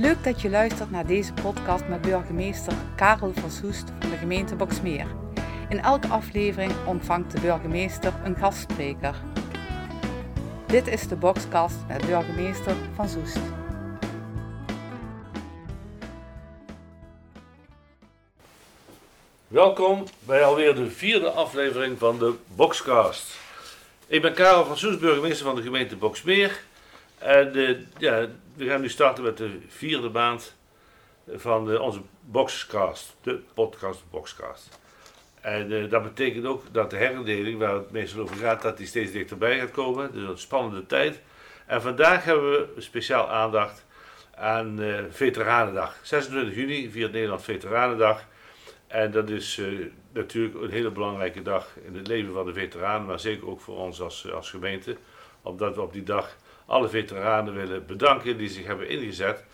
Leuk dat je luistert naar deze podcast met burgemeester Karel van Soest van de gemeente Boksmeer. In elke aflevering ontvangt de burgemeester een gastspreker. Dit is de Boxcast met burgemeester van Soest. Welkom bij alweer de vierde aflevering van de Boxcast. Ik ben Karel van Soes, burgemeester van de gemeente Boksmeer. En ja, we gaan nu starten met de vierde maand van onze Boxcast, de podcast Boxcast. En eh, dat betekent ook dat de herindeling, waar het meestal over gaat, dat die steeds dichterbij gaat komen. Dus een spannende tijd. En vandaag hebben we speciaal aandacht aan eh Veteranendag. 26 juni viert Nederland Veteranendag. En dat is eh, natuurlijk een hele belangrijke dag in het leven van de veteranen, maar zeker ook voor ons als, als gemeente. Omdat we op die dag alle veteranen willen bedanken die zich hebben ingezet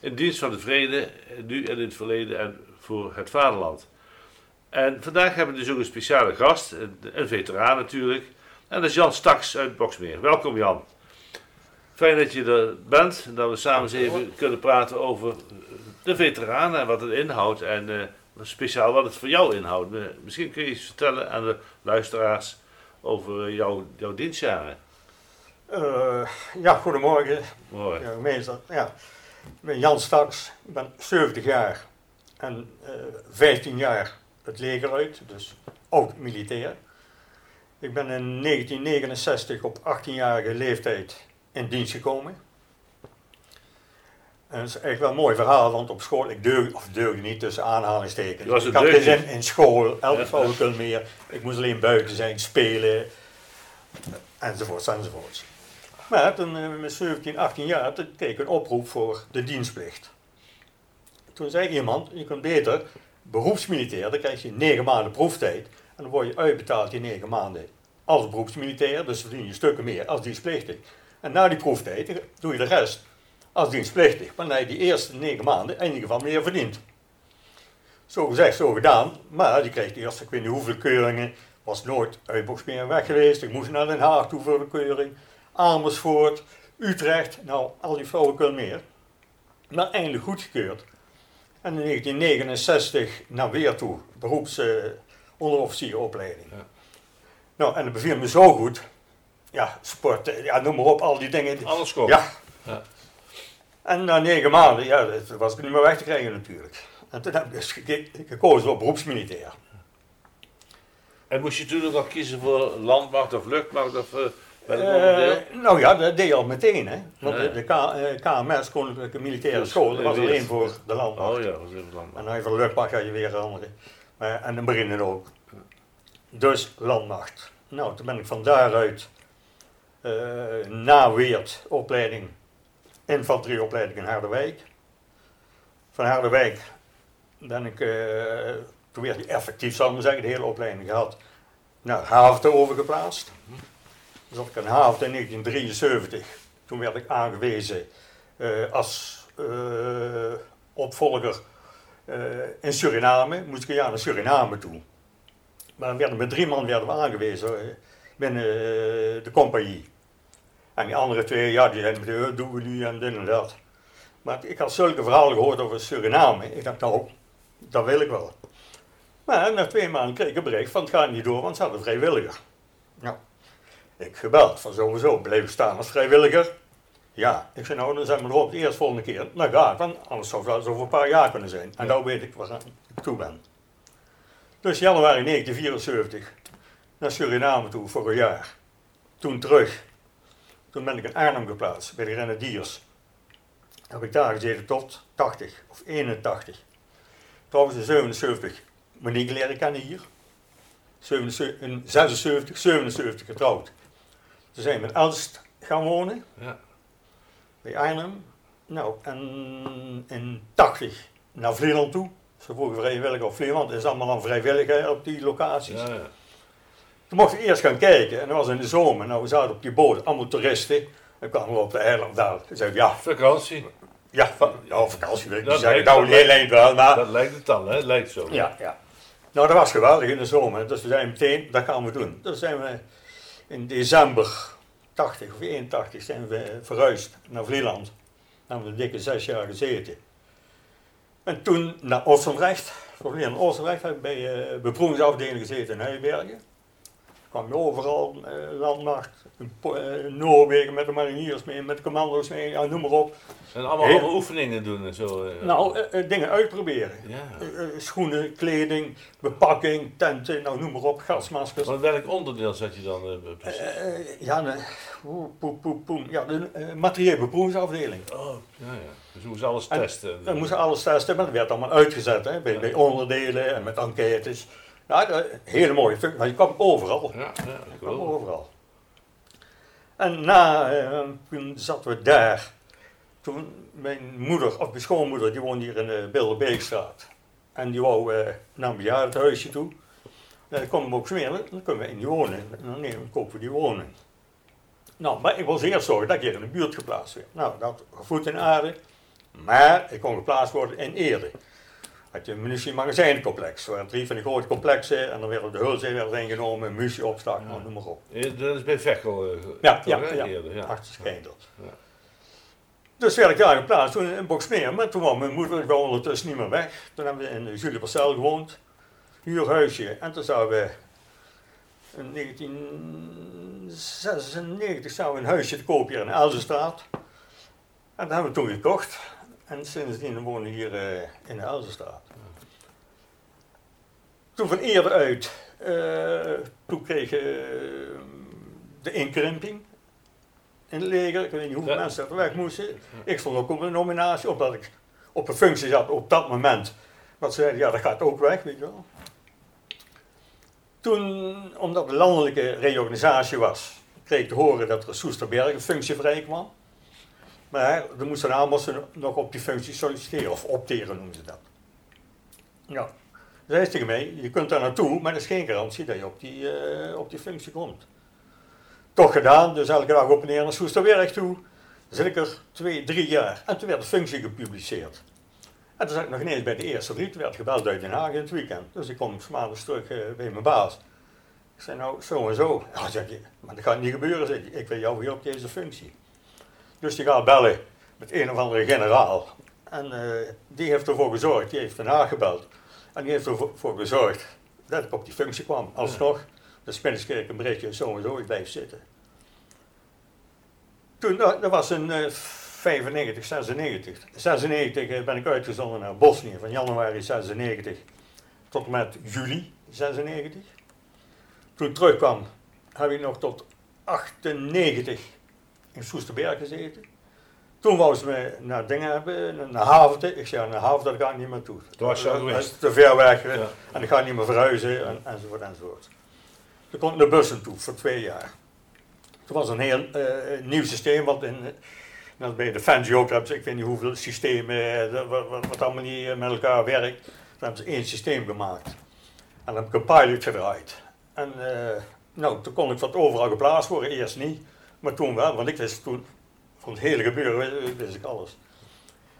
in dienst van de vrede, nu en in het verleden en voor het vaderland. En vandaag hebben we dus ook een speciale gast, een, veteraan natuurlijk. En dat is Jan Staks uit Boksmeer. Welkom Jan. Fijn dat je er bent en dat we samen eens even kunnen praten over de veteranen en wat het inhoudt. En eh, speciaal wat het voor jou inhoudt. Eh, Misschien kun je iets vertellen aan de luisteraars over jouw, jouw dienstjaren. Eh, ja, goedemorgen, Mooi. burgemeester. Ja, ik ben Jan Staks, ik ben 70 jaar en eh 15 jaar het leger uit, dus oud militair. Ik ben in 1969 op 18-jarige leeftijd in dienst gekomen. En dat is echt wel een mooi verhaal, want op school, ik deugde, of deugde niet tussen aanhalingstekens. Was ik had dus deugdje. in, school, elke Ja. flauwekul meer. Ik moest alleen buiten zijn, spelen, enzovoorts, enzovoorts. Maar toen eh, met 17, 18 jaar, toen kreeg ik een oproep voor de dienstplicht. Toen zei iemand, je kunt beter beroepsmilitair, dan krijg je 9 maanden proeftijd. En dan word je uitbetaald die 9 maanden als beroepsmilitair, dus verdien je stukken meer als dienstplichtig. En na die proeftijd doe je de rest als dienstplichtig. Maar dan je die eerste 9 maanden in ieder geval meer verdiend. Zo gezegd, zo gedaan. Maar die kreeg eerst, ik weet niet hoeveel keuringen, was nooit uit Boksmeer weg geweest. Ik moest naar Den Haag toe voor de keuring. Amersfoort, Utrecht, nou al die flauwekul meer. Maar eindelijk goedgekeurd. En in 1969 naar weer toe, beroeps eh, onderofficieropleiding. Ja. Nou, en dat beviel me zo goed. Ja, sport, eh, ja, noem maar op, al die dingen. Alles komt. Ja. Ja. En na negen maanden, ja, dat was ik niet meer weg te krijgen natuurlijk. En toen heb ik dus gekozen voor beroepsmilitair. En moest je toen ook al kiezen voor landmacht of luchtmacht of uh, Eh, nou ja, dat deed je al meteen, hè. Want Ja. de, de K- eh, KMS, Koninklijke Militaire Dus, School, dat was eh, alleen weer- voor de landmacht. Oh ja, dat was even landmacht. En dan je voor de luchtmacht je weer andere. Maar, en de marine ook. Dus landmacht. Nou, toen ben ik van daaruit na Weert opleiding, infanterieopleiding in Harderwijk. Van Harderwijk ben ik, toen werd ik effectief, zal ik maar zeggen, de hele opleiding gehad, naar Haventen overgeplaatst. Zat ik in Haventen in 1973. Toen werd ik aangewezen eh, als eh, opvolger eh, in Suriname. Moest ik jaar naar Suriname toe. Maar werden met drie man werden we aangewezen binnen de compagnie. En die andere twee, ja, die zeiden meteen, "Eh, doen we nu en dit en dat. Maar ik had zulke verhalen gehoord over Suriname. Ik dacht, nou, dat wil ik wel. Maar na twee maanden kreeg ik een bericht van het gaat niet door, want ze hadden vrijwilliger. Nou, ik gebeld van sowieso, bleef staan als vrijwilliger. Ja, ik zei nou, dan zijn we erop de eerste volgende keer. Nou want anders zou het over een paar jaar kunnen zijn. En Ja. nou weet ik waar ik toe ben. Dus januari 1974 naar Suriname toe voor een jaar. Toen terug. Toen ben ik in Arnhem geplaatst bij de Grenadiers. Heb ik daar gezeten tot 80 of 81. Trouwens in 77 Monique leren kennen hier. 77, in 76, 77 getrouwd. Toen zijn we in Elst gaan wonen Ja. bij Arnhem. Nou, en in 80 naar Vlieland toe. Ze vroegen vrijwillig op Vlieland. Het is allemaal dan vrijwillig op die locaties. Ja, ja. Toen mochten we eerst gaan kijken. En dat was in de zomer. Nou, we zaten op die boot, allemaal toeristen. Dan kwamen we op de eiland daar. Toen zei ik, ja, Vakantie, ja, ja vakantie ik Dat niet zeggen. lijkt- Nou, een heel eind wel, maar... dat lijkt het dan, hè? Het lijkt zo. Ja, ja. Nou, dat was geweldig in de zomer. Dus we zijn meteen, dat gaan we doen. Dus zijn we in december 80 of 81 zijn we verhuisd naar Vlieland. hebben we dikke zes jaar gezeten. En toen naar Oostenrecht. In Oostenrecht heb ik bij de beproevingsafdeling gezeten in Heibergen. Kwam je overal, uh, landmacht, uh, Noorwegen met de mariniers mee, met de commando's mee, ja, noem maar op. En allemaal, Heel, allemaal oefeningen doen en zo. eh. Nou, eh, eh, dingen uitproberen. Ja. Eh, eh, schoenen, kleding, bepakking, tenten, nou noem maar op, gasmaskers. Want welk onderdeel zat je dan eh, precies? Eh, eh, ja, de, poe, poe, poe, poe. ja, de materieel beproevingsafdeling. oh, ja, ja. Dus we moesten alles En- testen. We moesten alles testen, maar dat werd allemaal uitgezet hè, bij, bij onderdelen en met enquêtes. Dat- hele mooie functie, maar je kwam overal. Ja, ja, Je kwam overal. En na, eh, toen zaten we daar. Toen mijn moeder, of mijn schoonmoeder, die woonde hier in de Bilderbeekstraat. En die wou eh, naar een bejaardenhuisje toe. Dan kwam we ook smeren, dan kunnen we in die wonen. En dan nemen, kopen we die woning. Nou, maar ik was eerst zorgen dat ik hier in de buurt geplaatst werd. Nou, dat voet in aarde. Maar ik kon geplaatst worden in Eerde. Had je een munitie-magazijncomplex. Er waren drie van die grote complexen. En dan werden de hulzen werden ingenomen, munitieopslag, nou, noem maar op. Dat is bij Vechel. eh, Ja, ja, ja. eerder, ja. Achter Schijndels. Ja. Dus werd ik daar geplaatst, toen in Boksmeer. Maar toen was mijn moeder gewoon ondertussen niet meer weg. Toen hebben we in Julie Parcel gewoond. Huurhuisje. En toen zouden we in 1996 zouden we een huisje te koop hier in Elzenstraat. En dat hebben we toen gekocht. En sindsdien wonen we hier eh, in de Elzenstraat. Toen van eerder uit, eh, toen kreeg je eh, de inkrimping in het leger. Ik weet niet hoeveel Ja. mensen er weg moesten. Ik stond ook op een nominatie, omdat ik op een functie zat op dat moment. Dat ze zeiden, ja dat gaat ook weg, weet je wel. Toen, omdat de landelijke reorganisatie was, kreeg ik te horen dat er een Soesterberg een functie vrij kwam. Maar er moesten allemaal ze nog op die functie solliciteren, of opteren noemen ze dat. Ja. Zei ze tegen mij, je kunt daar naartoe, maar er is geen garantie dat je op die, eh, op die functie komt. Toch gedaan, dus elke dag op en neer naar Soesterberg toe. Dan zit ik er twee, drie jaar. En toen werd de functie gepubliceerd. En toen zat ik nog ineens bij de eerste drie. Toen werd gebeld uit Den Haag in het weekend. Dus ik kom maandags terug eh, bij mijn baas. Ik zei nou, zo en zo. Ja, zeg je, maar dat gaat niet gebeuren. Zeg ik. ik wil jou weer op deze functie. Dus die gaat bellen met een of andere generaal. En eh, die heeft ervoor gezorgd, die heeft Den Haag gebeld. En die heeft ervoor voor gezorgd dat ik op die functie kwam. Alsnog, de Spinnerskerk een berichtje, zo en zo, ik blijf zitten. Toen, dat dat was in eh 95, 96. 96 eh, ben ik uitgezonden naar Bosnië, van januari 96 tot en met juli 96. Toen ik terugkwam, heb ik nog tot 98 in Soesterberg gezeten. Toen wou ze me naar dingen hebben, naar Havente. Ik zei, naar Havente daar ga ik niet meer toe. Toen was al Dat is te ver weg Ja. en ik ga niet meer verhuizen en, enzovoort enzovoort. Toen kon ik naar bussen toe voor twee jaar. Toen was een heel eh, nieuw systeem, wat in, net bij Defensie ook hebben ze, ik weet niet hoeveel systemen, eh, dat- wat, wat, wat allemaal niet met elkaar werkt. Toen hebben ze één systeem gemaakt. En dan heb ik een pilot gedraaid. En eh, nou, toen kon ik wat overal geplaatst worden, eerst niet, maar toen wel, want ik wist toen van het hele gebeuren wist, ik alles.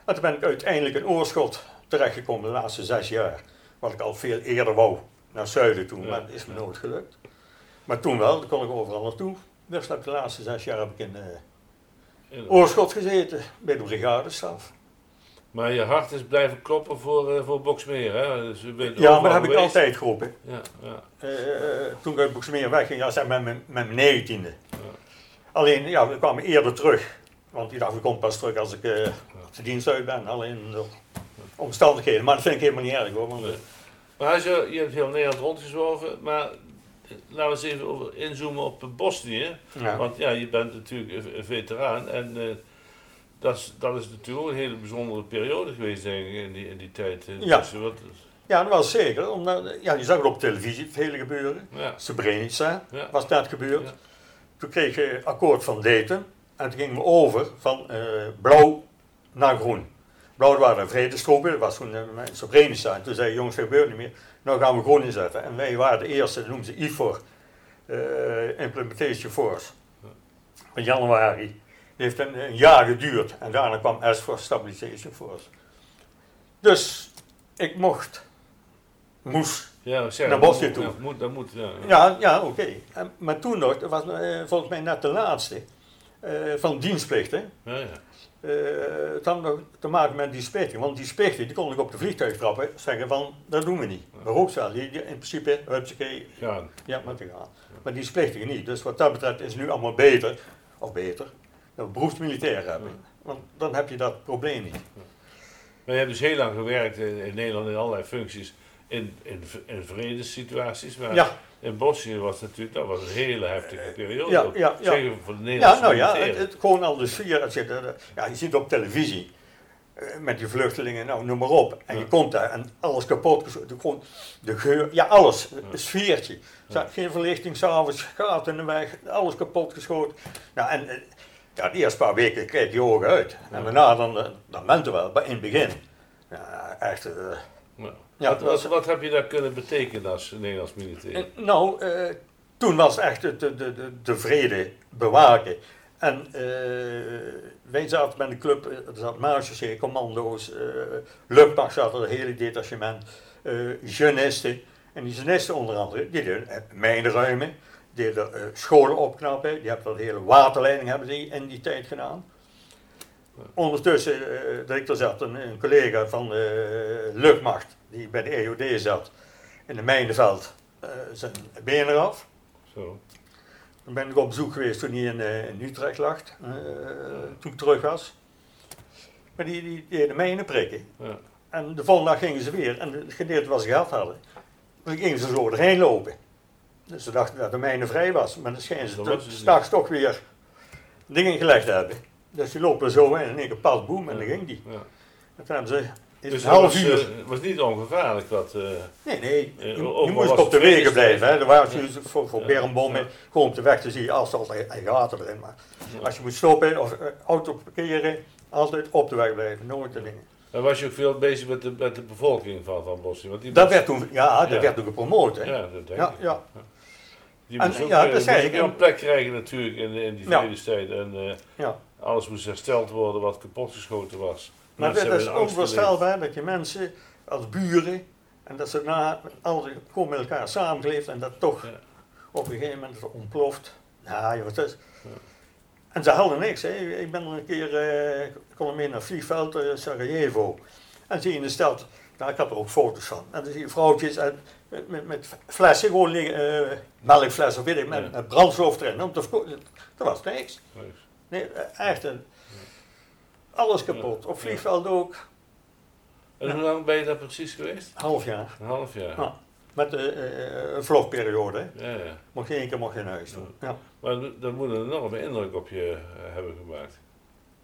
En toen ben ik uiteindelijk in Oorschot terechtgekomen de laatste zes jaar. Wat ik al veel eerder wou, naar zuiden toe, maar dat is me nooit gelukt. Maar toen wel, toen kon ik overal naartoe. Dus heb de laatste zes jaar heb ik in eh. Oorschot gezeten, bij de brigadestaf. Maar je hart is blijven kloppen voor, eh voor Boksmeer, hè? Dus Ja, maar dat heb ik altijd geroepen. Ja, ja. Eh, toen ik uit Boeksmeer wegging, ja, zeg met mijn negentiende. Alleen, ja, we kwamen eerder terug. Want ik dacht, ik kom pas terug als ik eh, de dienst uit ben. Alleen door omstandigheden. Maar dat vind ik helemaal niet erg hoor. Want, Nee. Maar als je, je hebt heel Nederland rondgezworven, maar eh, laten we eens even over inzoomen op Bosnië. ja. Want ja, je bent natuurlijk een- veteraan en eh, dat, is, dat is natuurlijk ook een hele bijzondere periode geweest denk ik, in die, in die tijd. eh, Ja. wat, ja, dat was zeker. Omdat, ja, je zag het op televisie, het hele gebeuren. ja, Srebrenica ja, was net gebeurd. Toen kreeg je akkoord van Dayton. En toen gingen we over van eh, blauw naar groen. Blauw waren de vredestroepen, dat was toen uh, Srebrenica. En toen zei jongens, dat gebeurt niet meer. Nou gaan we groen inzetten. En wij waren de eerste, dat noemden ze IFOR, eh, Implementation Force. Van januari. Heeft een, een jaar geduurd. En daarna kwam SFOR, Stabilization Force. Dus ik mocht, moest ja, zeg, Naar dat Bosnië moet- toe. ja, moet, dat moet, ja. ja, ja oké. Maar toen nog, dat was eh, volgens mij net de laatste. eh, van dienstplicht. Hè. Ja, ja. Eh, het had nog te maken met die splichting. Want die splichting, die kon ik op de vliegtuig trappen, zeggen van, dat doen we niet. Maar ook die, in principe, hupsakee, Gaan. ja, maar te gaan. Maar die splichting niet. Dus wat dat betreft is het nu allemaal beter, of beter, dat we beroepsmilitair hebben. Want dan heb je dat probleem niet. Maar je hebt dus heel lang gewerkt in Nederland in allerlei functies in, in, in vredessituaties. Maar Ja, in Bosnië was natuurlijk, dat was een hele heftige periode. Ja, ja, ja. Zeker voor de Nederlandse ja nou ja, het, gewoon al de sfeer. Als je, de- ja, je ziet op televisie, eh, met die vluchtelingen, nou noem maar op. En je komt daar en alles kapot geschoten. Gewoon de geur, ja alles, een sfeertje. Ja. Geen verlichting s'avonds, gaat in de weg, alles kapot geschoten. Nou, en eh, ja, de eerste paar weken kijk je ogen uit. En daarna dan, eh, dan bent er wel, maar in het begin. Ja, echt. eh, Ja. wat, heb je daar kunnen betekenen als Nederlands militair? Nou, eh, toen was het echt de, de, de, de vrede bewaken. En eh, wij zaten met een club, eh, er zat commando's, eh luchtmacht zat er, het hele detachement, eh jeunisten. En die jeunisten onder andere, die deden eh, mijnen ruimen, die deden eh, scholen opknappen, die hebben dat hele waterleiding hebben die in die tijd gedaan. Ondertussen, eh dat ik er zat, een, een collega van de luchtmacht, die bij de EOD zat, in de mijnenveld, eh, zijn been eraf. Zo. Dan ben ik op bezoek geweest toen hij in, eh, in Utrecht lag, eh, toen ik terug was. Maar die, die, die deden mijnen prikken. Ja. En de volgende dag gingen ze weer, en het gedeelte wat ze gehad hadden, dan gingen ze zo erheen lopen. Dus ze dachten dat de mijne vrij was, maar dan schijnen ze straks toch weer dingen gelegd te hebben. Dus die lopen zo in en één keer pas boem en dan ging die. Ja. En toen hebben ze in Dus een het half was, uur. eh, het was niet ongevaarlijk wat. eh, Nee, nee, Eh, je, moest op de wegen blijven. Hè. Er waren dus voor, voor Ja. berenbommen, Ja. gewoon op de weg te zien en, en gaten erin. Maar Ja. als je moet stoppen of auto parkeren, altijd op de weg blijven, nooit de dingen. Dan was je ook veel bezig met de, met de bevolking van, van Bosnië. Want die Dat werd toen, ja, dat Ja. werd toen gepromoot. Hè. Ja, dat denk ja, ik. ja. Die En- moest ook, ja, dat moest ik. een plek krijgen natuurlijk in, in die Ja. En eh, ja. Alles moest hersteld worden wat kapotgeschoten was. Maar dat is onvoorstelbaar dat je mensen als buren, en dat ze na altijd gewoon met elkaar samengeleefd en dat toch Ja. op een gegeven moment ontploft. Ja, joh, het is... Ja. En ze hadden niks. Hè. Ik ben een keer, eh, ik kon mee naar vliegveld eh, Sarajevo. En zie je in de stad, nou, ik had er ook foto's van. En dan zie je vrouwtjes en met, met, met flessen gewoon liggen, eh, melkflessen of weet ik, met, Ja. met brandstof erin. Om te dat was niks. Nee, eh, echt. Een, alles kapot. Op vliegveld ook, En hoe lang ben je daar precies geweest? half jaar. Een half jaar. Ja. Met eh, eh, een vlogperiode. Ja, ja. Mocht je één keer mocht je naar huis toe. Ja. Maar dat moet een enorme indruk op je hebben gemaakt.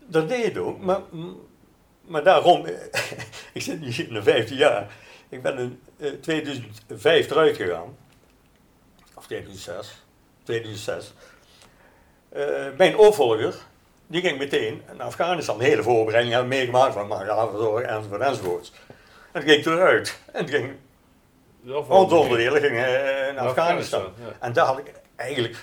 Dat deed het ook, maar, maar daarom, ik zit nu in de vijfde jaar. Ik ben in eh, 2005 eruit gegaan, of 2006, 2006. Eh, mijn opvolger, die ging meteen naar Afghanistan, de hele voorbereiding hebben meegemaakt van materiaalverzorging enzovoort enzovoort. En toen ging eruit en toen ging ons onderdelen ging, eh, naar Afghanistan. ja. En daar had ik eigenlijk,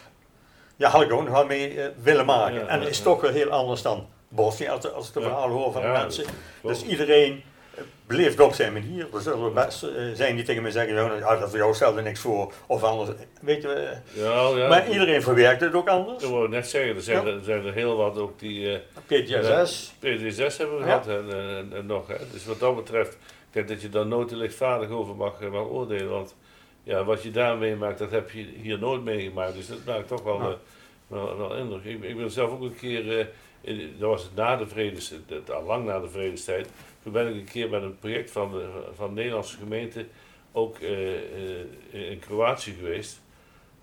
ja, had ik ook nog wel mee eh, willen maken. Ja, en het is toch wel heel anders dan Bosnië, als, als ik de verhalen hoor van mensen. Dus iedereen eh, beleeft op zijn manier. Er zullen best eh, zijn die tegen me zeggen, ja, ja, dat voor jou stelde niks voor. Of anders, weet je. eh, Ja, ja. maar iedereen verwerkt het ook anders. Ik wou net zeggen, er zijn, Ja. er, zijn er heel wat ook die eh, PTSS. PTSS hebben Ja. gehad en, en, en nog. Hè. Dus wat dat betreft, ik denk dat je daar nooit te lichtvaardig over mag, eh, mag oordelen. Want ja, wat je daar meemaakt, dat heb je hier nooit meegemaakt. Dus dat maakt toch wel, eh, wel, wel indruk. Ik, ik ben zelf ook een keer, eh, in, dat was het na de het- al lang na de vredestijd. Toen ben ik een keer met een project van de, van de Nederlandse gemeente ook eh, eh, in Kroatië geweest.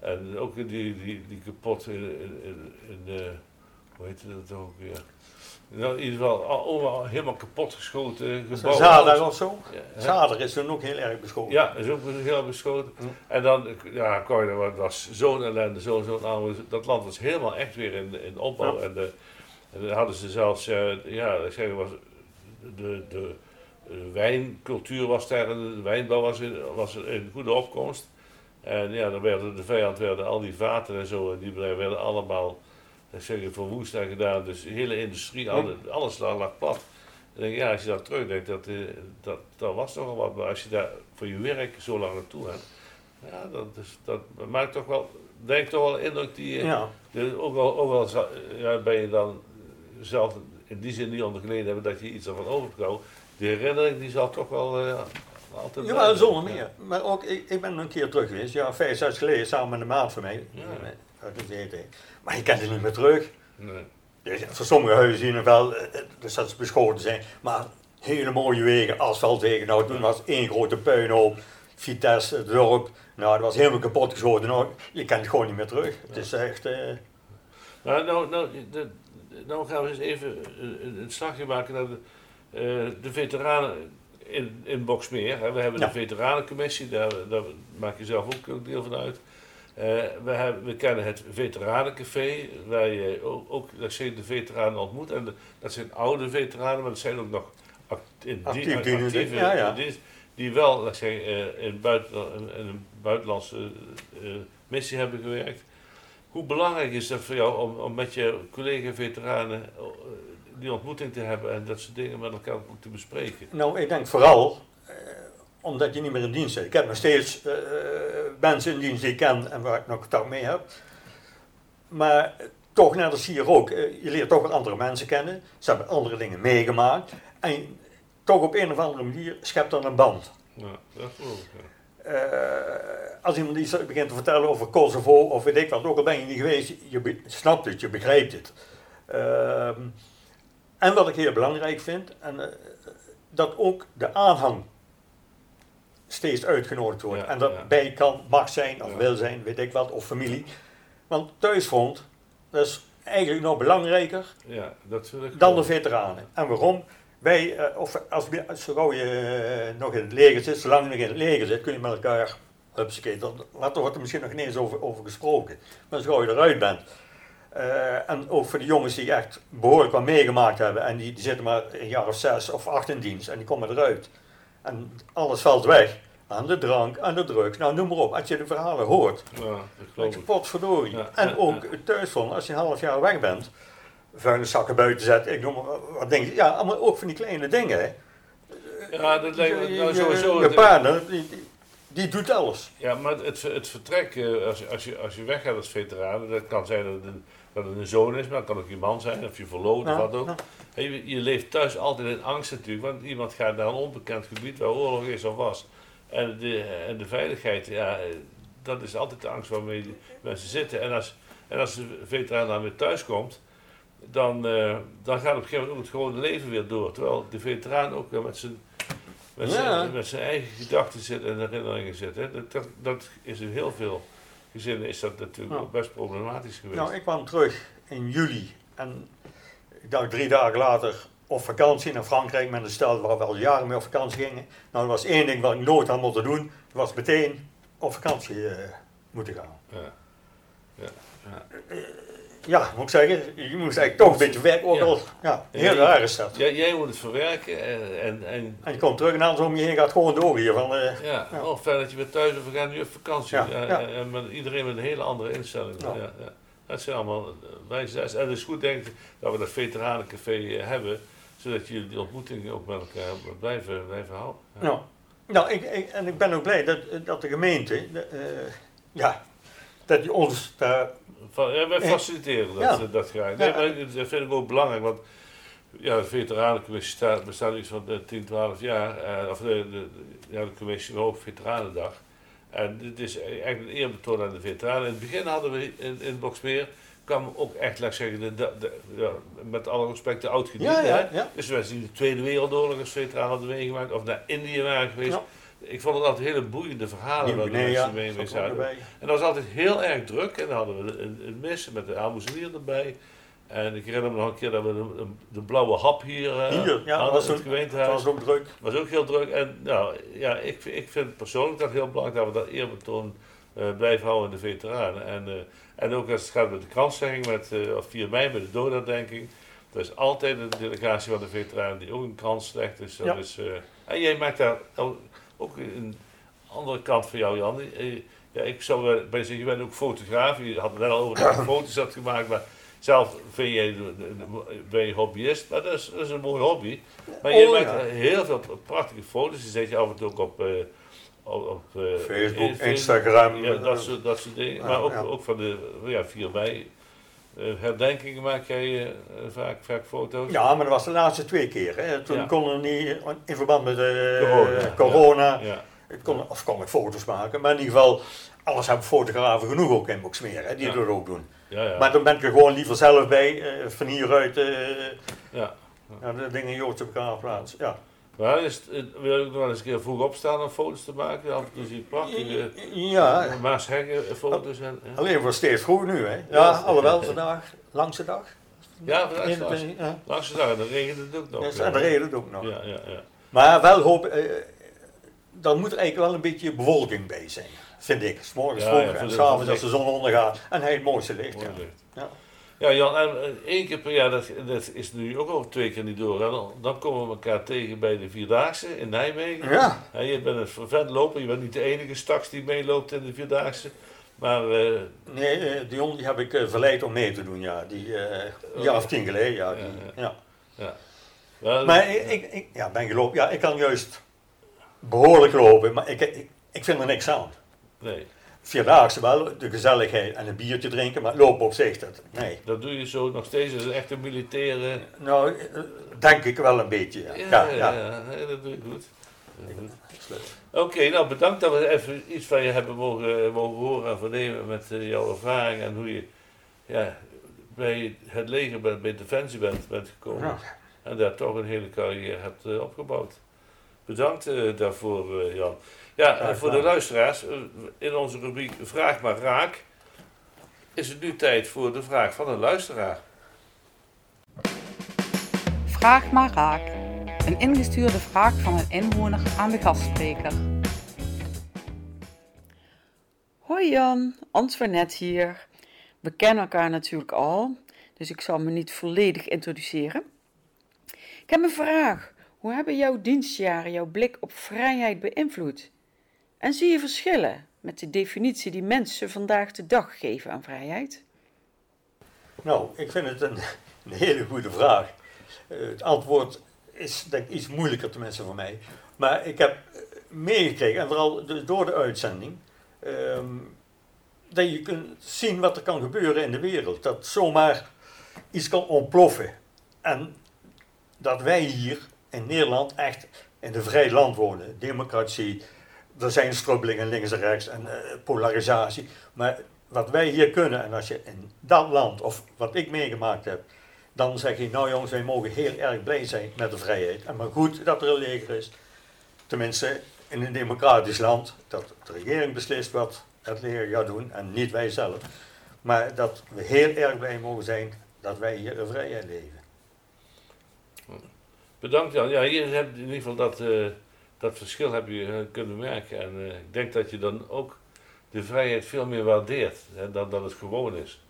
En ook die, die, die kapot in, in, in, eh, hoe heette dat ook weer? Nou, in ieder geval al- overal helemaal kapot geschoten gebouwen. Alles. of zo. Ja, is toen ook heel erg beschoten. Ja, is ook heel beschoten. Hm. En dan, ja, kon je, het was zo'n ellende, zo'n arme, dat land was helemaal echt weer in, in opbouw. Ja. En, de, en dan hadden ze zelfs, ja, ik zeg, was de, de, eh, wijncultuur was daar, de wijnbouw was in, was in goede opkomst. En ja, dan werden de vijand, werden al die vaten en zo, en die werden allemaal, ik zeg, verwoest en gedaan. Dus de hele industrie, alle- alles lag, lag plat. En denk, ik, ja, als je daar terugdenkt, dat, eh, dat, dat was toch wel wat. Maar als je daar voor je werk zo lang naartoe hebt, ja, dat, is, dat maakt toch wel denk toch wel indruk die Ja. ook al, ook al ja, ben je dan zelf in die zin niet onder geleden hebben dat je iets ervan over hebt gehouden. De herinnering die zal toch wel eh, altijd Jawel, blijven. zonder meer. Maar ook, ik, ik ben een keer terug geweest, ja, vijf, zes geleden, samen met een maat van mij. Ja. Maar je kent het niet meer terug. Nee. Dus voor sommige huizen hier nog wel, eh, eh, dus dat ze beschoten zijn. Maar hele mooie wegen, asfaltwegen. Nou, toen was één grote puinhoop. Vitesse, het dorp. Nou, dat was helemaal kapot geschoten. Nou, je kent het gewoon niet meer terug. Het is echt... Nou, nou, de, nou gaan we eens even een, een- slagje maken naar de, eh, de veteranen in, in Boksmeer. Hè. We hebben Ja. de veteranencommissie, daar, daar maak je zelf ook ook deel van uit. Eh, we, hebben, we kennen het veteranencafé, waar je ook, ook dat zijn de veteranen ontmoet. En de- dat zijn oude veteranen, maar dat zijn ook nog act, in Actief die, actieve ja, ja. die wel eh, in, buiten, in een buitenlandse missie hebben gewerkt. Hoe belangrijk is dat voor jou om, om met je collega-veteranen eh, die ontmoeting te hebben en dat soort dingen met elkaar ook te bespreken? Nou, ik denk vooral eh, omdat je niet meer in dienst zit. Ik heb nog steeds eh, mensen in dienst die ik ken en waar ik nog contact mee heb. Maar toch, net als hier ook, je leert toch wel andere mensen kennen. Ze hebben andere dingen meegemaakt. En toch op een of andere manier schept dan een band. Ja, dat geloof ik. ja. Eh, als iemand iets begint te vertellen over Kosovo of weet ik wat, ook al ben je niet geweest, je snapt het, je begrijpt het. Ehm, en wat ik heel belangrijk vind, en, eh, dat ook de aanhang steeds uitgenodigd wordt. Ja, en dat ja. bij kan, mag zijn of Ja. wil zijn, weet ik wat, of familie. Want thuisfront, dat is eigenlijk nog belangrijker Ja, dat dan de veteranen. En waarom? Wij, eh, of als, als zodra je eh, nog in het leger zit, zolang je nog in het leger zit, kun je met elkaar, hupsakee, dan later wordt er misschien nog niet eens over, over gesproken. Maar zodra je eruit bent, eh, en ook voor de jongens die echt behoorlijk wat meegemaakt hebben, en die, die zitten maar een jaar of zes of acht in dienst, en die komen eruit. En alles valt weg. Aan de drank, aan de drugs, nou noem maar op. Als je de verhalen hoort, Ja, dat dan geloof ik. potverdorie. Ja, en ja, ook ja. thuisvond, als je een half jaar weg bent, vuilniszakken buiten zetten, ik noem maar wat denk je, ja, maar ook van die kleine dingen. Hè. Ja, dat lijkt me nou sowieso. Je partner, die, die, doet alles. Ja, maar het, het vertrek, eh, als je, als, je, als je weggaat als veteraan, dat kan zijn dat het, een, dat het een zoon is, maar dat kan ook je man zijn, of je verloofd of wat ook. ja. Je, je leeft thuis altijd in angst natuurlijk, want iemand gaat naar een onbekend gebied waar oorlog is of was. En de, en de veiligheid, ja, dat is altijd de angst waarmee mensen zitten. En als, en als de veteraan dan weer thuis komt, dan, eh, dan gaat op een gegeven moment ook het gewone leven weer door. Terwijl de veteraan ook weer met zijn, met Ja. zijn, met zijn eigen gedachten zit en herinneringen zit. Hè. Dat, dat, dat is in heel veel gezinnen is dat natuurlijk ook best problematisch geweest. Nou, ik kwam terug in juli en ik dacht drie dagen later op vakantie naar Frankrijk met een stel waar we al jaren mee op vakantie gingen. Nou, er was één ding wat ik nooit had moeten doen, dat was meteen op vakantie eh, moeten gaan. ja. Ja. Ja. Ja, moet ik zeggen, je moest eigenlijk toch een beetje werken, ook Ja. al, ja, heel raar is dat. Jij, jij moet het verwerken en, en, en En je komt terug en alles om je heen gaat gewoon door hier van, eh, ja, Ja. oh, fijn dat je weer thuis bent, we gaan nu op vakantie. Ja, Ja, ja. En, en met iedereen met een hele andere instelling. Ja. Dat zijn allemaal eh, wijze. En het is goed denk ik dat we dat veteranencafé eh, hebben, zodat jullie die ontmoeting ook met elkaar blijven, blijven houden. Ja. Nou, nou ik, ik- en ik ben ook blij dat, dat de gemeente, de, eh, ja, dat die ons daar, Van, ja, wij Nee. faciliteren dat, Ja. eh, dat graag. Nee, Ja. maar dat vind ik ook belangrijk, want ja, de veteranencommissie staat, bestaat iets van eh, 10, 12 jaar. eh, of de, ja, de commissie ook Veteranendag. En dit is eigenlijk een eerbetoon aan de veteranen. In het begin hadden we in, in Boksmeer, kwam ook echt, laat ik zeggen, de, de, de- ja, met alle respect de oud ja, ja, ja. Dus mensen die de Tweede Wereldoorlog als veteraan hadden meegemaakt, of naar Indië waren geweest. Ik vond het altijd hele boeiende verhalen waar de mensen mee, mee zaten. En dat was altijd heel erg druk. En dan hadden we een, een mis met de aalmoezenier erbij. En ik herinner me nog een keer dat we de, blauwe hap hier, eh, Hier, ja, hadden was in het gemeentehuis. Het was ook druk. was ook heel druk. En nou, ja, ik, ik vind persoonlijk dat heel belangrijk dat we dat eerbetoon eh blijven houden in de veteranen. En, eh, en ook als het gaat met de kranslegging, met, of 4 mei met de doordadenking. Er is altijd een delegatie van de veteranen die ook een krans legt. Dus dat Ja. is, en jij maakt daar ook een andere kant van jou, Jan. Eh, Ja, ik zou bij zeggen, je bent ook fotograaf. Je had het net al over dat je foto's had gemaakt. Maar zelf vind je, ben je hobbyist. Maar dat is, dat is een mooi hobby. Maar je Oh, maakt ja. heel veel prachtige foto's. Die zet je af en toe ook op, eh, op, op eh, Facebook, eh, Instagram. Ja, dat soort, dat soort dingen. Maar ook, ook van de ja, 4 mei herdenkingen maak jij eh, vaak, vaak foto's. Ja, maar dat was de laatste twee keer. Hè. Toen Ja. konden we niet, in verband met de Corona, corona, Ja, kon, of kon ik foto's maken. Maar in ieder geval, alles hebben fotografen genoeg ook in Boksmeer, hè, die Ja. dat ook doen. ja, ja. Maar dan ben ik er gewoon liever zelf bij, eh, van hieruit, eh ja. naar de dingen Joodse begraafplaats. Ja. Maar is, het- eh, wil je ook nog wel eens een keer vroeg opstaan om foto's te maken? Af en toe zie prachtige Ja, foto's. En, ja. alleen voor steeds vroeg nu. Hè. Ja, Ja. alhoewel vandaag, langste dag. Ja, vandaag is het 21, ja. Langs de dag, en dan regent het ook nog. Ja. en de reden het ook nog. Ja, ja, ja. Maar wel hoop, eh, dan moet er eigenlijk wel een beetje bewolking bij zijn, vind ik. S morgens Ja, vroeg ja, en s'avonds als de zon ondergaat en hij het mooiste licht. Mooi Ja. licht. Ja. Ja, Jan, en eh, één keer per jaar, dat, dat is nu ook al twee keer niet door. Dan, dan komen we elkaar tegen bij de Vierdaagse in Nijmegen. Ja. Ja, je bent een vervent loper, je bent niet de enige straks die meeloopt in de Vierdaagse. Maar eh, Nee, eh, Dion die heb ik verleid om mee te doen, ja. Die, een jaar of tien geleden, ja. Die, Ja, ja. Maar ik, ik, ik ja, ben gelopen. Ja, ik kan juist behoorlijk lopen, maar ik, ik, ik vind er niks aan. nee, Vierdaagse wel, de gezelligheid en een biertje drinken, maar lopen op zich, dat, nee. dat doe je zo nog steeds. Dat is echt een militaire... Nou, eh, denk ik wel een beetje, ja. Ja, ja, ja. ja, nee, dat doe je goed. Oké, nou bedankt dat we even iets van je hebben mogen, mogen horen en vernemen met eh, jouw ervaring en hoe je ja, bij het leger bent, bij Defensie bent, bent gekomen. Ja. En daar toch een hele carrière hebt eh, opgebouwd. Bedankt eh, daarvoor, eh, Jan. Ja, en voor de luisteraars, eh, in onze rubriek Vraag maar raak, is het nu tijd voor de vraag van een luisteraar. Vraag maar raak. Een ingestuurde vraag van een inwoner aan de gastspreker. Hoi Jan, Antoinette hier. We kennen elkaar natuurlijk al, dus ik zal me niet volledig introduceren. Ik heb een vraag. Hoe hebben jouw dienstjaren jouw blik op vrijheid beïnvloed? En zie je verschillen met de definitie die mensen vandaag de dag geven aan vrijheid? Nou, ik vind het een, een hele goede vraag. Eh, het antwoord is denk ik iets moeilijker tenminste voor mij. Maar ik heb eh, meegekregen, en vooral door de uitzending, ehm, dat je kunt zien wat er kan gebeuren in de wereld. Dat zomaar iets kan ontploffen. En dat wij hier in Nederland echt in een vrij land wonen. Democratie, er zijn strubbelingen links en rechts en eh, polarisatie. Maar wat wij hier kunnen, en als je in dat land, of wat ik meegemaakt heb, dan zeg je, nou jongens, wij mogen heel erg blij zijn met de vrijheid. En maar goed dat er een leger is. Tenminste, in een democratisch land, dat de regering beslist wat het leger gaat doen en niet wij zelf. Maar dat we heel erg blij mogen zijn dat wij hier in vrijheid leven. Bedankt Jan. Ja, hier je in ieder geval dat, eh, dat verschil heb je eh, kunnen merken. En eh, ik denk dat je dan ook de vrijheid veel meer waardeert hè, dan dat het gewoon is.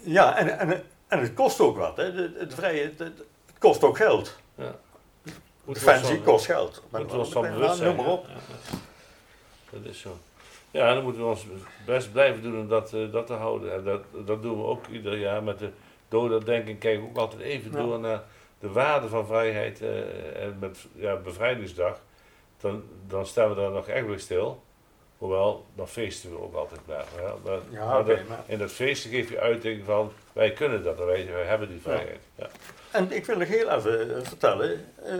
Ja, en, en, en het kost ook wat. Hè. De, de vrijheid, het, kost ook geld. Defensie van- kost geld. Maar- Moeten we ons van bewust zijn. Noem maar op. ja, ja, ja. Dat is zo. Ja, dan moeten we ons best blijven doen om dat, eh, dat te houden. En dat, dat doen we ook ieder jaar met de doordenking. Kijken we ook altijd even Ja. door naar de waarde van vrijheid. en met ja, bevrijdingsdag, dan, dan staan we daar nog echt bij stil. Hoewel, dan feesten we ook altijd naar. Ja, maar, Ja, maar oké, dat- maar- in dat feesten geef je uiting van, wij kunnen dat, wij, wij hebben die vrijheid. Ja. En ik wil nog heel even eh, vertellen eh,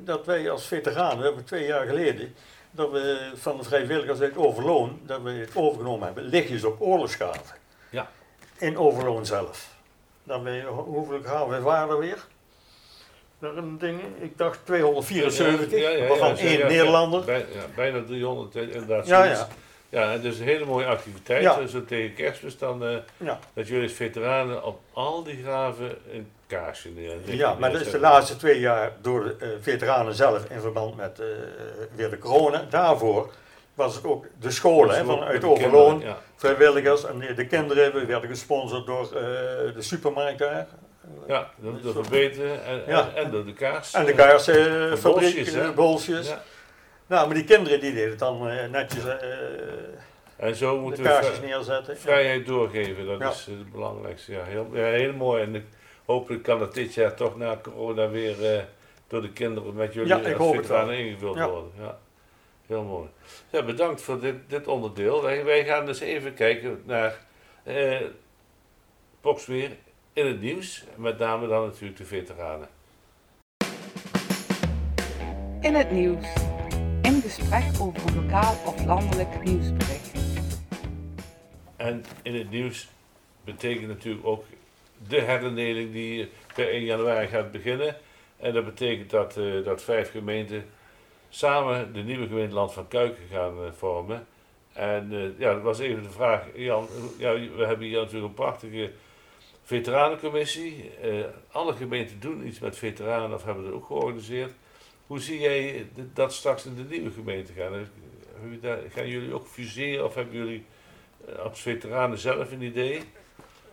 dat wij als veteranen, we hebben twee jaar geleden, dat we van de vrijwilligers uit Overloon, dat we het overgenomen hebben, lichtjes op oorlogsgraven. Ja. In Overloon zelf. Dan we, hoeveel graven waren er weer? Daar een ding, ik dacht 274, Ja, ja, ja, waarvan één Nederlander. bij- ja, bijna 300, eh, inderdaad. Ja, ja. Ja, dus een hele mooie activiteit. Zo tegen kerstmis dan, dat jullie als veteranen op al die graven een kaarsje neer. Ja, maar dat is de laatste twee jaar door de eh, veteranen zelf in verband met eh, weer de corona. Daarvoor was het ook de scholen hè, vanuit Overloon, kinderen, vrijwilligers en de kinderen. We werden gesponsord door eh, de supermarkt daar. Ja door, door verbeteren en, Ja. en, en door de kaars. En de eh, kaarsfabriek, hè? de bolsjes. ja. Nou, maar die kinderen die deden het dan eh, netjes eh, En zo de moeten we kaarsjes vrij- neerzetten. vrijheid doorgeven. Dat Ja. is eh, het belangrijkste. Ja, heel, ja, heel mooi. En ik, hopelijk kan dat dit jaar toch na corona weer eh, door de kinderen met jullie Ja, ik hoop het wel. ingevuld Ja. worden. Ja. Heel mooi. Ja, bedankt voor dit, dit onderdeel. Wij, wij gaan dus even kijken naar eh, Boksmeer in het nieuws. Met name dan natuurlijk de veteranen. In het nieuws. In gesprek over een lokaal of landelijk nieuwsbericht. En in het nieuws betekent natuurlijk ook de herindeling die per 1 januari gaat beginnen. En dat betekent dat, eh, dat vijf gemeenten samen de nieuwe gemeente Land van Kuiken gaan eh, vormen. En eh, ja, dat was even de vraag, Jan, ja, we hebben hier natuurlijk een prachtige veteranencommissie. Eh, alle gemeenten doen iets met veteranen of hebben dat ook georganiseerd. Hoe zie jij dat straks in de nieuwe gemeente gaan? Eh, Gaan jullie ook fuseren of hebben jullie eh, als veteranen zelf een idee?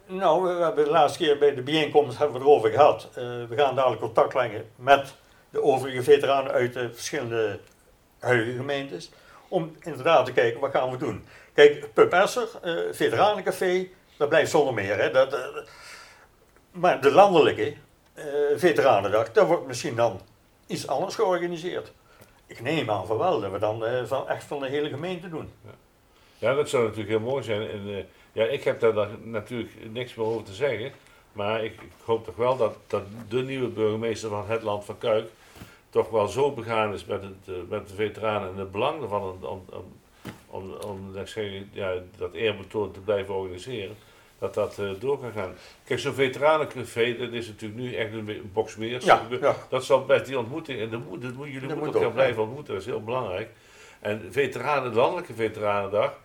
Nou, we hebben de laatste keer bij de bijeenkomst hebben we het erover gehad. Eh, we gaan dadelijk contact leggen met de overige veteranen uit de verschillende huidige gemeentes. Om inderdaad te kijken, wat gaan we doen? Kijk, Pub Esser, Veteranencafé, dat blijft zonder meer. Hè? Dat, eh, maar de landelijke eh, Veteranendag, daar wordt misschien dan iets anders georganiseerd. Ik neem aan van wel, dat we dan eh, van, echt van de hele gemeente doen. Ja, dat zou natuurlijk heel mooi zijn. En, ja, ik heb daar natuurlijk niks meer over te zeggen. Maar ik, hoop toch wel dat, dat de nieuwe burgemeester van het land van Kuik toch wel zo begaan is met, het, met de veteranen en het belang ervan om, om, om, om, ja, dat eerbetoon te blijven organiseren. Dat dat eh, door kan gaan. Kijk, zo'n veteranencafé, dat is natuurlijk nu echt een, box meer. Ja, ja. Dat zal best die ontmoeting, en dat moet, dat moet, jullie Dat moeten moet elkaar blijven ontmoeten, dat is heel belangrijk. En veteranen, de landelijke veteranendag,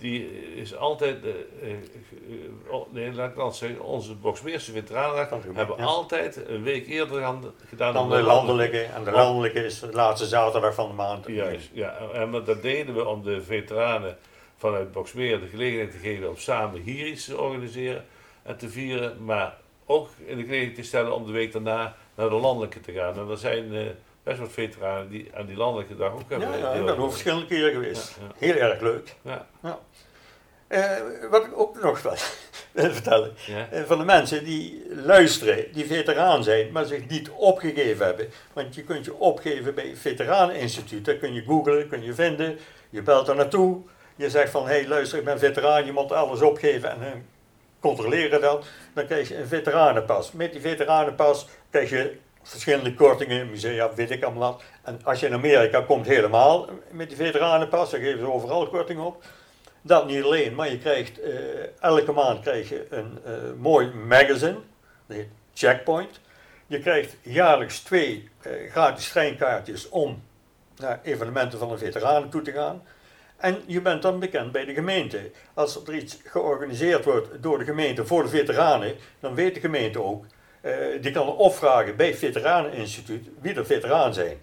die is altijd, eh, eh, nee, laat ik dan zeggen, onze Boksmeerse veteranendag hebben ja. altijd een week eerder aan, gedaan Dan de landelijke. En de landelijke is de laatste zaterdag van de maand. Juist, ja. En maar dat deden we om de veteranen vanuit Boksmeer de gelegenheid te geven om samen hier iets te organiseren en te vieren, maar ook in de gelegenheid te stellen om de week daarna naar de landelijke te gaan. En er zijn eh, best wat veteranen die aan die landelijke dag ook hebben. Ja, ja, ik ben er verschillende keren geweest. Ja, ja. Heel erg leuk. Ja, Eh, wat ik ook nog wil vertellen. eh, van de mensen die luisteren, die veteraan zijn, maar zich niet opgegeven hebben. Want je kunt je opgeven bij het Veteraneninstituut. Dat kun je googlen, kun je vinden. Je belt er naartoe. Je zegt van, hé hey, luister, ik ben veteraan, je moet alles opgeven. En uh, controleren dat. Dan krijg je een veteranenpas. Met die veteranenpas krijg je verschillende kortingen, musea, weet ik allemaal wat. En als je in Amerika komt helemaal met die veteranenpas, dan geven ze overal korting op. Dat niet alleen, maar je krijgt eh, elke maand krijg je een eh, mooi magazine, dat heet Checkpoint. Je krijgt jaarlijks twee eh, gratis treinkaartjes om naar evenementen van de veteranen toe te gaan. En je bent dan bekend bij de gemeente. Als er iets georganiseerd wordt door de gemeente voor de veteranen, dan weet de gemeente ook, eh, die kan opvragen bij het Veteraneninstituut wie de veteraan zijn.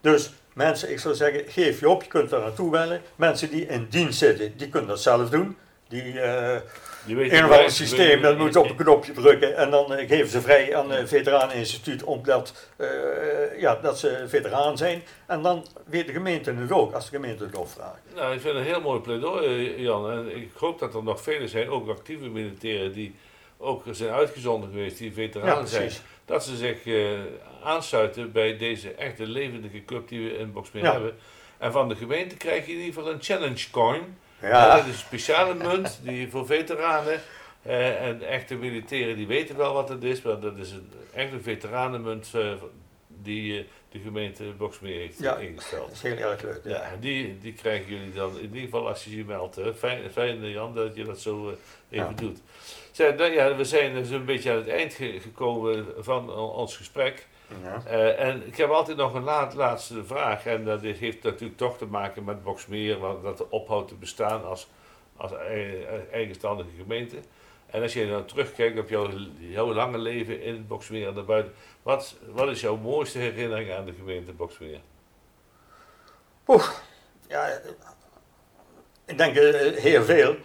Dus mensen, ik zou zeggen, geef je op, je kunt daar naartoe bellen. Mensen die in dienst zitten, die kunnen dat zelf doen. Die, ander systeem, dat moet je op een knopje drukken en dan eh, geven ze vrij aan het Veteraneninstituut omdat eh, ja, dat ze veteraan zijn. En dan weet de gemeente het ook, als de gemeente het opvraagt. Nou, ik vind het een heel mooi pleidooi, Jan. En ik hoop dat er nog velen zijn, ook actieve militairen, die ook zijn uitgezonden geweest, die veteranen Ja, zijn. Dat ze zich aansluiten bij deze echte levendige club die we in Boxmeer Ja. hebben. En van de gemeente krijg je in ieder geval een challenge coin. Ja, dat is een speciale munt die voor veteranen eh, en echte militairen die weten wel wat het is, maar dat is een echte veteranenmunt eh, die eh, de gemeente Boxmeer heeft Ja. ingesteld. dat is heel erg leuk. Ja, die, die krijgen jullie dan in ieder geval als je je meldt. Fijn, fijn Jan dat je dat zo even Ja. doet. Zeg, nou ja, we zijn dus een beetje aan het eind ge- gekomen van ons gesprek. Ja. Eh, en ik heb altijd nog een laat, laatste vraag. En dat is- heeft natuurlijk toch te maken met Boxmeer, want dat ophoudt te bestaan als, als ei- eigenstandige gemeente. En als je dan terugkijkt op jouw, jouw lange leven in Boxmeer en daarbuiten, wat, wat is jouw mooiste herinnering aan de gemeente Boxmeer? Oeh, ja, ik denk eh, heel veel.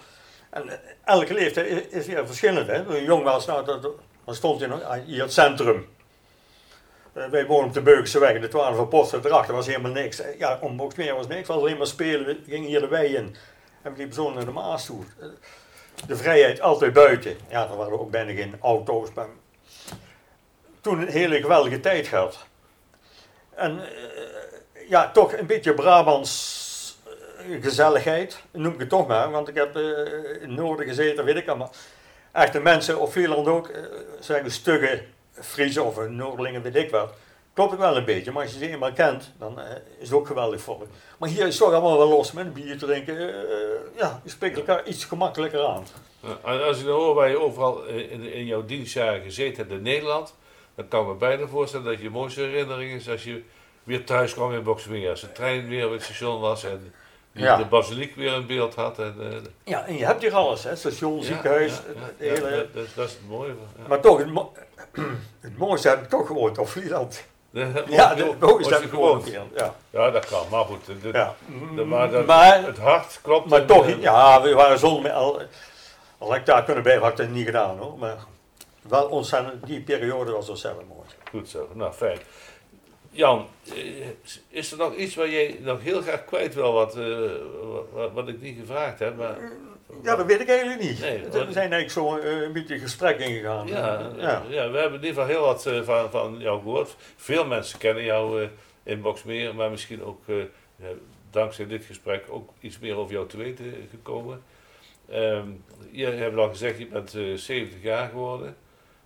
En eh, elke leeftijd is- is weer verschillend. Hè? Jong was, nou, dat, dan stond je nog hier het centrum. Eh, wij woonden op de Beukse weg, de 12 van Posten erachter was helemaal niks. Eh, Ja, om Boxmeer was niks, was alleen maar spelen. Gingen hier de wei in. En we liepen zo naar de Maas toe. Eh, De vrijheid altijd buiten. Ja, dan waren ook bijna geen auto's. Maar toen een hele geweldige tijd gehad. En ja, toch een beetje Brabants gezelligheid, noem ik het toch maar. Want ik heb in het noorden gezeten, weet ik allemaal. Echte mensen, op Vlieland ook, zijn de stugge Friese of Noordelingen, weet ik wat. Klopt ook wel een beetje, maar als je ze eenmaal kent, dan eh, is het ook geweldig volk. Maar hier is het toch allemaal wel los met een bier te drinken. eh, ja, je spreekt elkaar iets gemakkelijker aan. En als ik dan hoor waar je overal in, in jouw dienstjaren gezeten hebt in Nederland, dan kan ik me bijna voorstellen dat je mooiste herinnering is als je weer thuis kwam in Boksmeer. Als de trein weer op het station was en je Ja. de basiliek weer in beeld had. En, eh, Ja, en je hebt hier alles, hè? station, ja, ziekenhuis, ja, het hele... dat, dat is het mooie. Maar toch, het, mo- het mooiste heb ik toch gewoond op Vlieland. Ja, het mooiste heb ik gewoond. Ja, Ja, dat kan, maar goed. de- de- maar dat- maar, het hart klopt. maar toch, eh, ja, we waren zonder al... Al had ik daar kunnen bij, had ik dat niet gedaan hoor. Maar wel ontzettend, die periode was ontzettend mooi. Goed zo, nou fijn. Jan, eh, is er nog iets waar jij nog heel graag kwijt wil, wat, eh, wat, wat ik niet gevraagd heb? Maar, Ja, dat weet ik eigenlijk niet. Nee, we zijn eigenlijk zo eh, een beetje gesprek ingegaan. ja, ja. ja. we hebben in ieder geval heel wat eh, van, van jou gehoord. Veel mensen kennen jou eh, in Boxmeer, maar misschien ook eh, dankzij dit gesprek ook iets meer over jou te weten gekomen. Ehm, je hebt al gezegd, je bent eh 70 jaar geworden.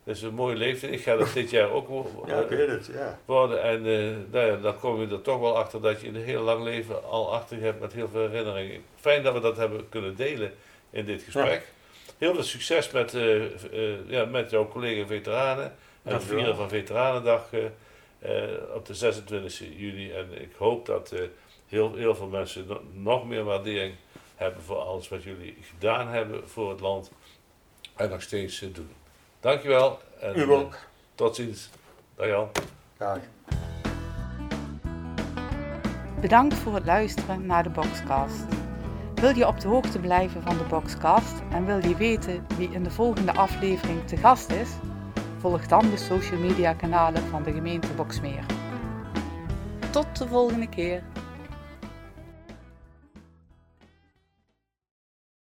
Dat is een mooie leeftijd. Ik ga dat dit jaar ook Ja, ik weet het, ja. worden. En eh, nou ja, dan kom je er toch wel achter dat je een heel lang leven al achter je hebt met heel veel herinneringen. Fijn dat we dat hebben kunnen delen in dit gesprek. Heel veel succes met, eh, eh, ja, met jouw collega veteranen. En het vieren van Veteranendag op de 26 juni. En ik hoop dat heel, heel veel mensen no- nog meer waardering hebben voor alles wat jullie gedaan hebben voor het land. En nog steeds doen. Dankjewel. En, U eh, ook. tot ziens. Dag Jan. Dag. Bedankt voor het luisteren naar de Boxcast. Wil je op de hoogte blijven van de Boxcast en wil je weten wie in de volgende aflevering te gast is? Volg dan de social media kanalen van de gemeente Boxmeer. Tot de volgende keer.